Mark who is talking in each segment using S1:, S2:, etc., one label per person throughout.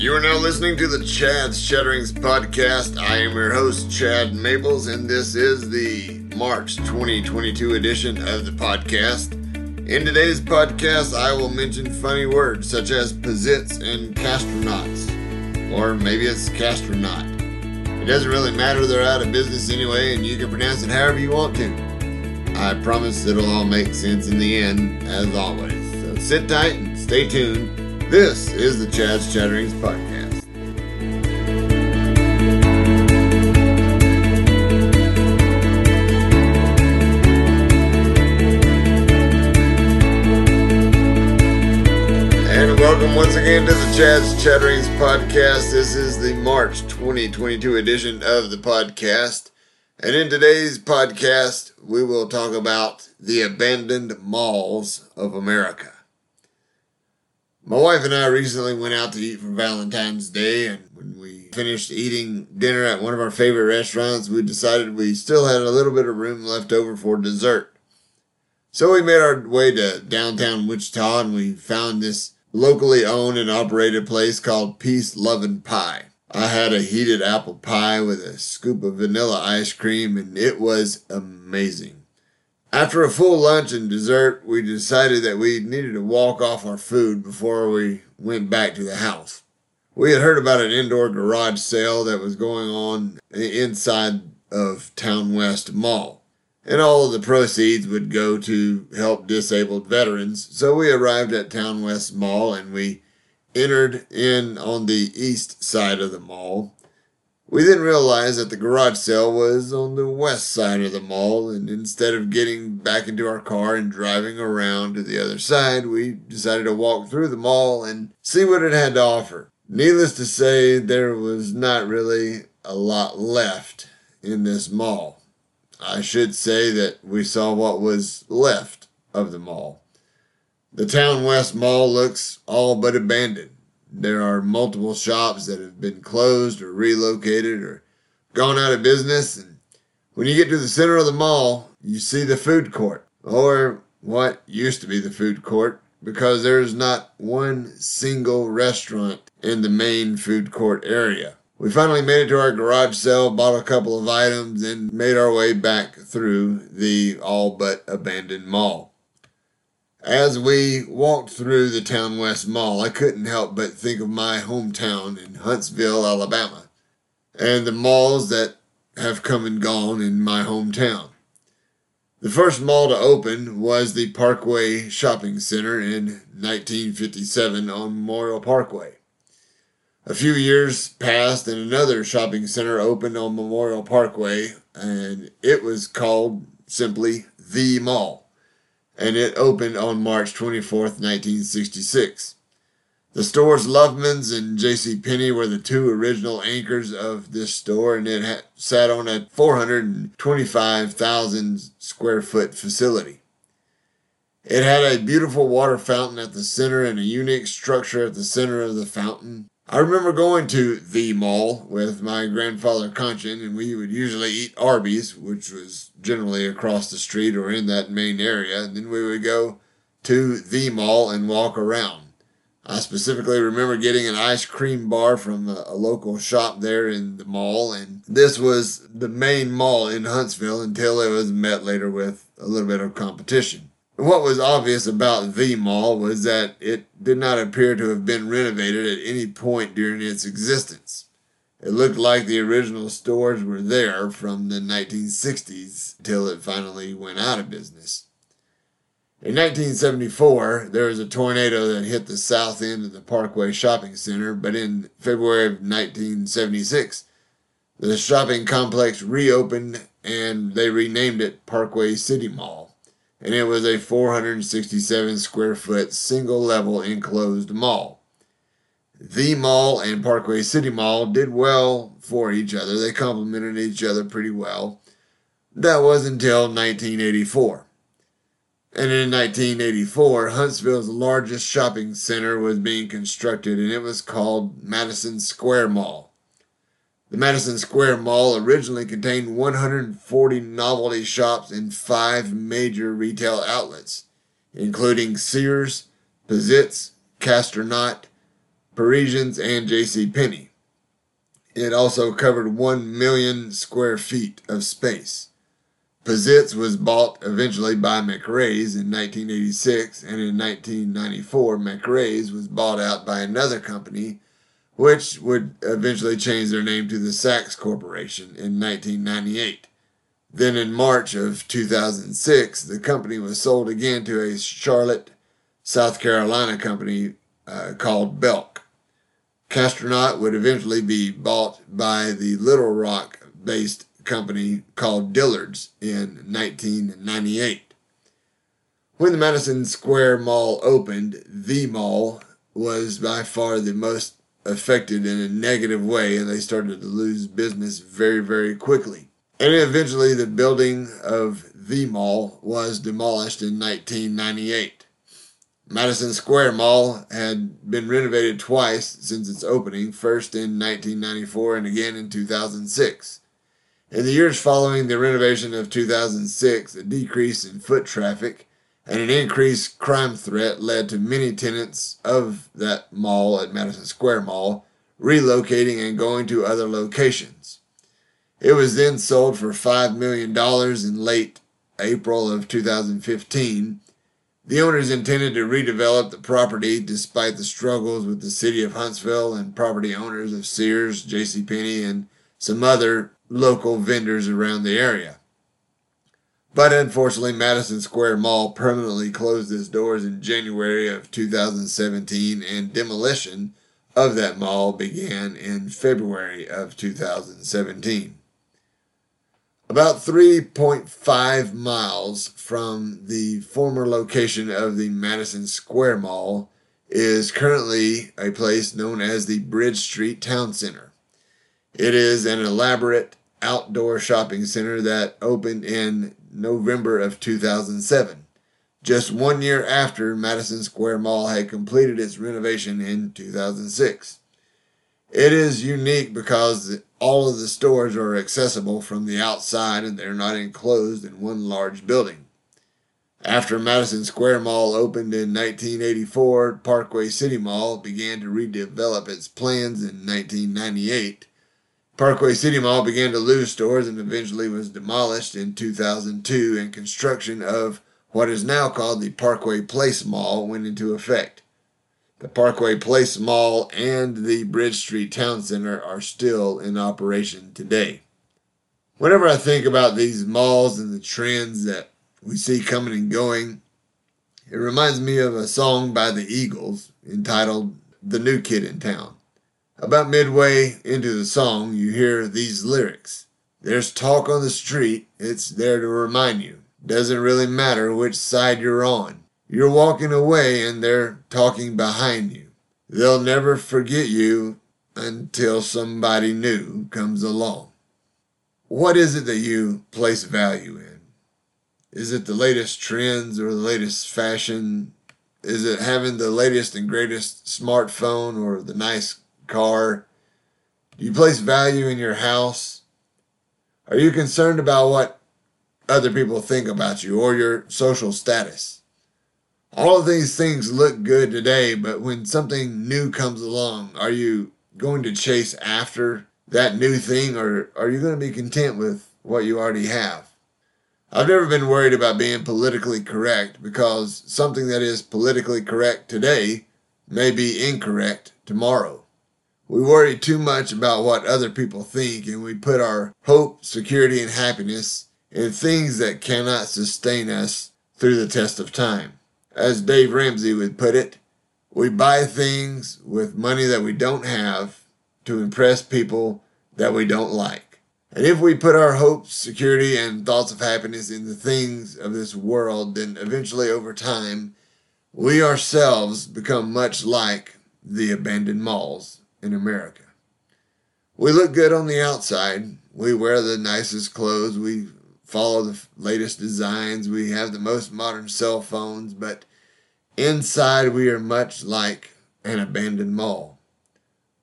S1: You are now listening to the Chad's Chatterings podcast. I am your host, Chad Maples, and this is the March 2022 edition of the podcast. In today's podcast, I will mention funny words such as Pizitz and Castner Knotts, or maybe it's Castner Knott. It doesn't really matter, they're out of business anyway, and you can pronounce it however you want to. I promise it'll all make sense in the end, as always. So sit tight and stay tuned. This is the Chad's Chatterings podcast. And welcome once again to the Chad's Chatterings podcast. This is the March 2022 edition of the podcast. And in today's podcast, we will talk about the abandoned malls of America. My wife and I recently went out to eat for Valentine's Day, and when we finished eating dinner at one of our favorite restaurants, we decided we still had a little bit of room left over for dessert. So we made our way to downtown Wichita and we found this locally owned and operated place called Peace Lovin' Pie. I had a heated apple pie with a scoop of vanilla ice cream and it was amazing. After a full lunch and dessert, we decided that we needed to walk off our food before we went back to the house. We had heard about an indoor garage sale that was going on inside of Town West Mall and all of the proceeds would go to help disabled veterans. So we arrived at Town West Mall and we entered in on the east side of the mall. We then realized that the garage sale was on the west side of the mall, and instead of getting back into our car and driving around to the other side, we decided to walk through the mall and see what it had to offer. Needless to say, there was not really a lot left in this mall. I should say that we saw what was left of the mall. The Town West Mall looks all but abandoned. There are multiple shops that have been closed or relocated or gone out of business. And when you get to the center of the mall, you see the food court, or what used to be the food court, because there's not one single restaurant in the main food court area. We finally made it to our garage sale, bought a couple of items, and made our way back through the all but abandoned mall. As we walked through the Town West Mall, I couldn't help but think of my hometown in Huntsville, Alabama, and the malls that have come and gone in my hometown. The first mall to open was the Parkway Shopping Center in 1957 on Memorial Parkway. A few years passed and another shopping center opened on Memorial Parkway, and it was called simply The Mall. And it opened on March 24th, 1966. The stores Loveman's and J.C. Penney were the two original anchors of this store, and it had, sat on a 425,000 square foot facility. It had a beautiful water fountain at the center and a unique structure at the center of the fountain. I remember going to the mall with my grandfather Conchin, and we would usually eat Arby's, which was generally across the street or in that main area. And then we would go to the mall and walk around. I specifically remember getting an ice cream bar from a, a local shop there in the mall, and this was the main mall in Huntsville until it was met later with a little bit of competition. What was obvious about the mall was that it did not appear to have been renovated at any point during its existence. It looked like the original stores were there from the 1960s until it finally went out of business. In 1974, there was a tornado that hit the south end of the Parkway Shopping Center, but in February of 1976, the shopping complex reopened and they renamed it Parkway City Mall and it was a 467 square foot single level enclosed mall. The mall and Parkway City Mall did well for each other. They complemented each other pretty well. That was until 1984. And in 1984, Huntsville's largest shopping center was being constructed, and it was called Madison Square Mall. The Madison Square Mall originally contained 140 novelty shops and five major retail outlets, including Sears, Pizitz, Castronaut, Parisians, and J.C. Penney. It also covered 1 million square feet of space. Pizitz was bought eventually by McRae's in 1986, and in 1994, McRae's was bought out by another company, which would eventually change their name to the Saks Corporation in 1998. Then in March of 2006, the company was sold again to a Charlotte, South Carolina company uh, called Belk. Castner Knott would eventually be bought by the Little Rock based company called Dillard's in 1998. When the Madison Square Mall opened, the mall was by far the most affected in a negative way, and they started to lose business very, very quickly. And eventually, the building of the mall was demolished in 1998. Madison Square Mall had been renovated twice since its opening, first in 1994 and again in 2006. In the years following the renovation of 2006, a decrease in foot traffic and an increased crime threat led to many tenants of that mall at Madison Square Mall relocating and going to other locations. It was then sold for $5 million in late April of 2015. The owners intended to redevelop the property despite the struggles with the city of Huntsville and property owners of Sears, JCPenney, and some other local vendors around the area. But unfortunately, Madison Square Mall permanently closed its doors in January of 2017, and demolition of that mall began in February of 2017. About 3.5 miles from the former location of the Madison Square Mall is currently a place known as the Bridge Street Town Center. It is an elaborate outdoor shopping center that opened in November of 2007, just one year after Madison Square Mall had completed its renovation in 2006. It is unique because all of the stores are accessible from the outside and they're not enclosed in one large building. After Madison Square Mall opened in 1984, Parkway City Mall began to redevelop its plans in 1998 Parkway City Mall began to lose stores and eventually was demolished in 2002, and construction of what is now called the Parkway Place Mall went into effect. The Parkway Place Mall and the Bridge Street Town Center are still in operation today. Whenever I think about these malls and the trends that we see coming and going, it reminds me of a song by the Eagles entitled The New Kid in Town. About midway into the song, you hear these lyrics. There's talk on the street, it's there to remind you. Doesn't really matter which side you're on. You're walking away and they're talking behind you. They'll never forget you until somebody new comes along. What is it that you place value in? Is it the latest trends or the latest fashion? Is it having the latest and greatest smartphone or the nice car? Do you place value in your house? Are you concerned about what other people think about you or your social status? All of these things look good today, but when something new comes along, are you going to chase after that new thing or are you going to be content with what you already have? I've never been worried about being politically correct because something that is politically correct today may be incorrect tomorrow. We worry too much about what other people think and we put our hope, security, and happiness in things that cannot sustain us through the test of time. As Dave Ramsey would put it, we buy things with money that we don't have to impress people that we don't like. And if we put our hopes, security, and thoughts of happiness in the things of this world, then eventually over time, we ourselves become much like the abandoned malls in America. We look good on the outside. We wear the nicest clothes. We follow the latest designs. We have the most modern cell phones. But inside, we are much like an abandoned mall.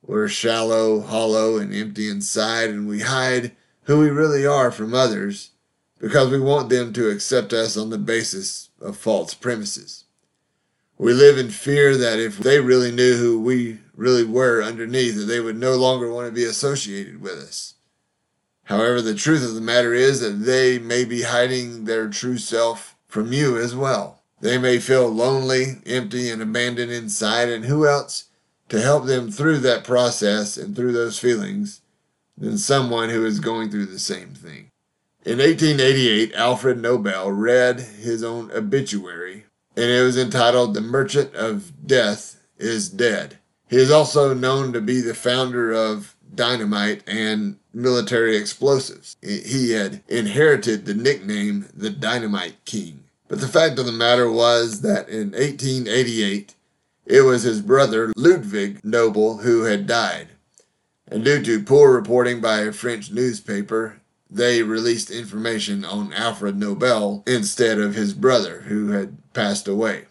S1: We're shallow, hollow, and empty inside, and we hide who we really are from others because we want them to accept us on the basis of false premises. We live in fear that if they really knew who we really were underneath, that they would no longer want to be associated with us. However, the truth of the matter is that they may be hiding their true self from you as well. They may feel lonely, empty, and abandoned inside, and who else to help them through that process and through those feelings than someone who is going through the same thing? In 1888, Alfred Nobel read his own obituary, and it was entitled The Merchant of Death is Dead. He is also known to be the founder of dynamite and military explosives. He had inherited the nickname the Dynamite King. But the fact of the matter was that in 1888, it was his brother Ludwig Nobel who had died. And due to poor reporting by a French newspaper, they released information on Alfred Nobel instead of his brother who had passed away.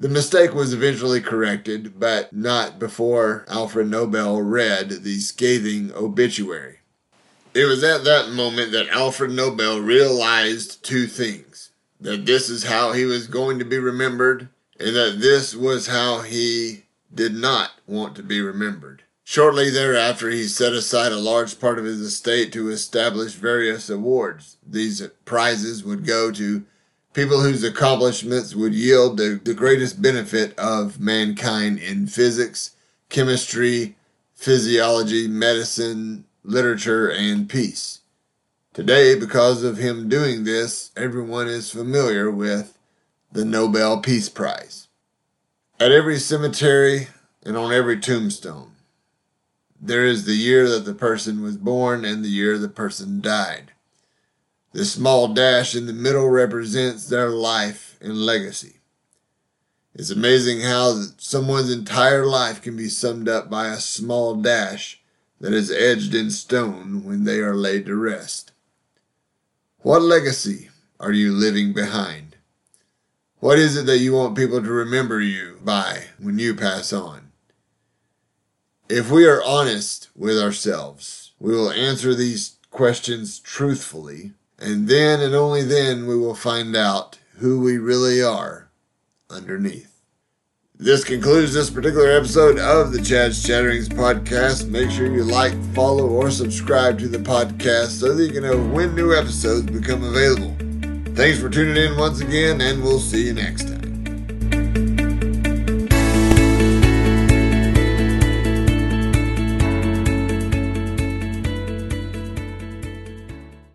S1: The mistake was eventually corrected, but not before Alfred Nobel read the scathing obituary. It was at that moment that Alfred Nobel realized two things that this is how he was going to be remembered, and that this was how he did not want to be remembered. Shortly thereafter, he set aside a large part of his estate to establish various awards. These prizes would go to people whose accomplishments would yield the, the greatest benefit of mankind in physics, chemistry, physiology, medicine, literature, and peace. Today, because of him doing this, everyone is familiar with the Nobel Peace Prize. At every cemetery and on every tombstone, there is the year that the person was born and the year the person died. The small dash in the middle represents their life and legacy. It's amazing how someone's entire life can be summed up by a small dash that is edged in stone when they are laid to rest. What legacy are you living behind? What is it that you want people to remember you by when you pass on? If we are honest with ourselves, we will answer these questions truthfully and then and only then we will find out who we really are underneath. This concludes this particular episode of the Chad's Chatterings podcast. Make sure you like, follow, or subscribe to the podcast so that you can know when new episodes become available. Thanks for tuning in once again, and we'll see you next time.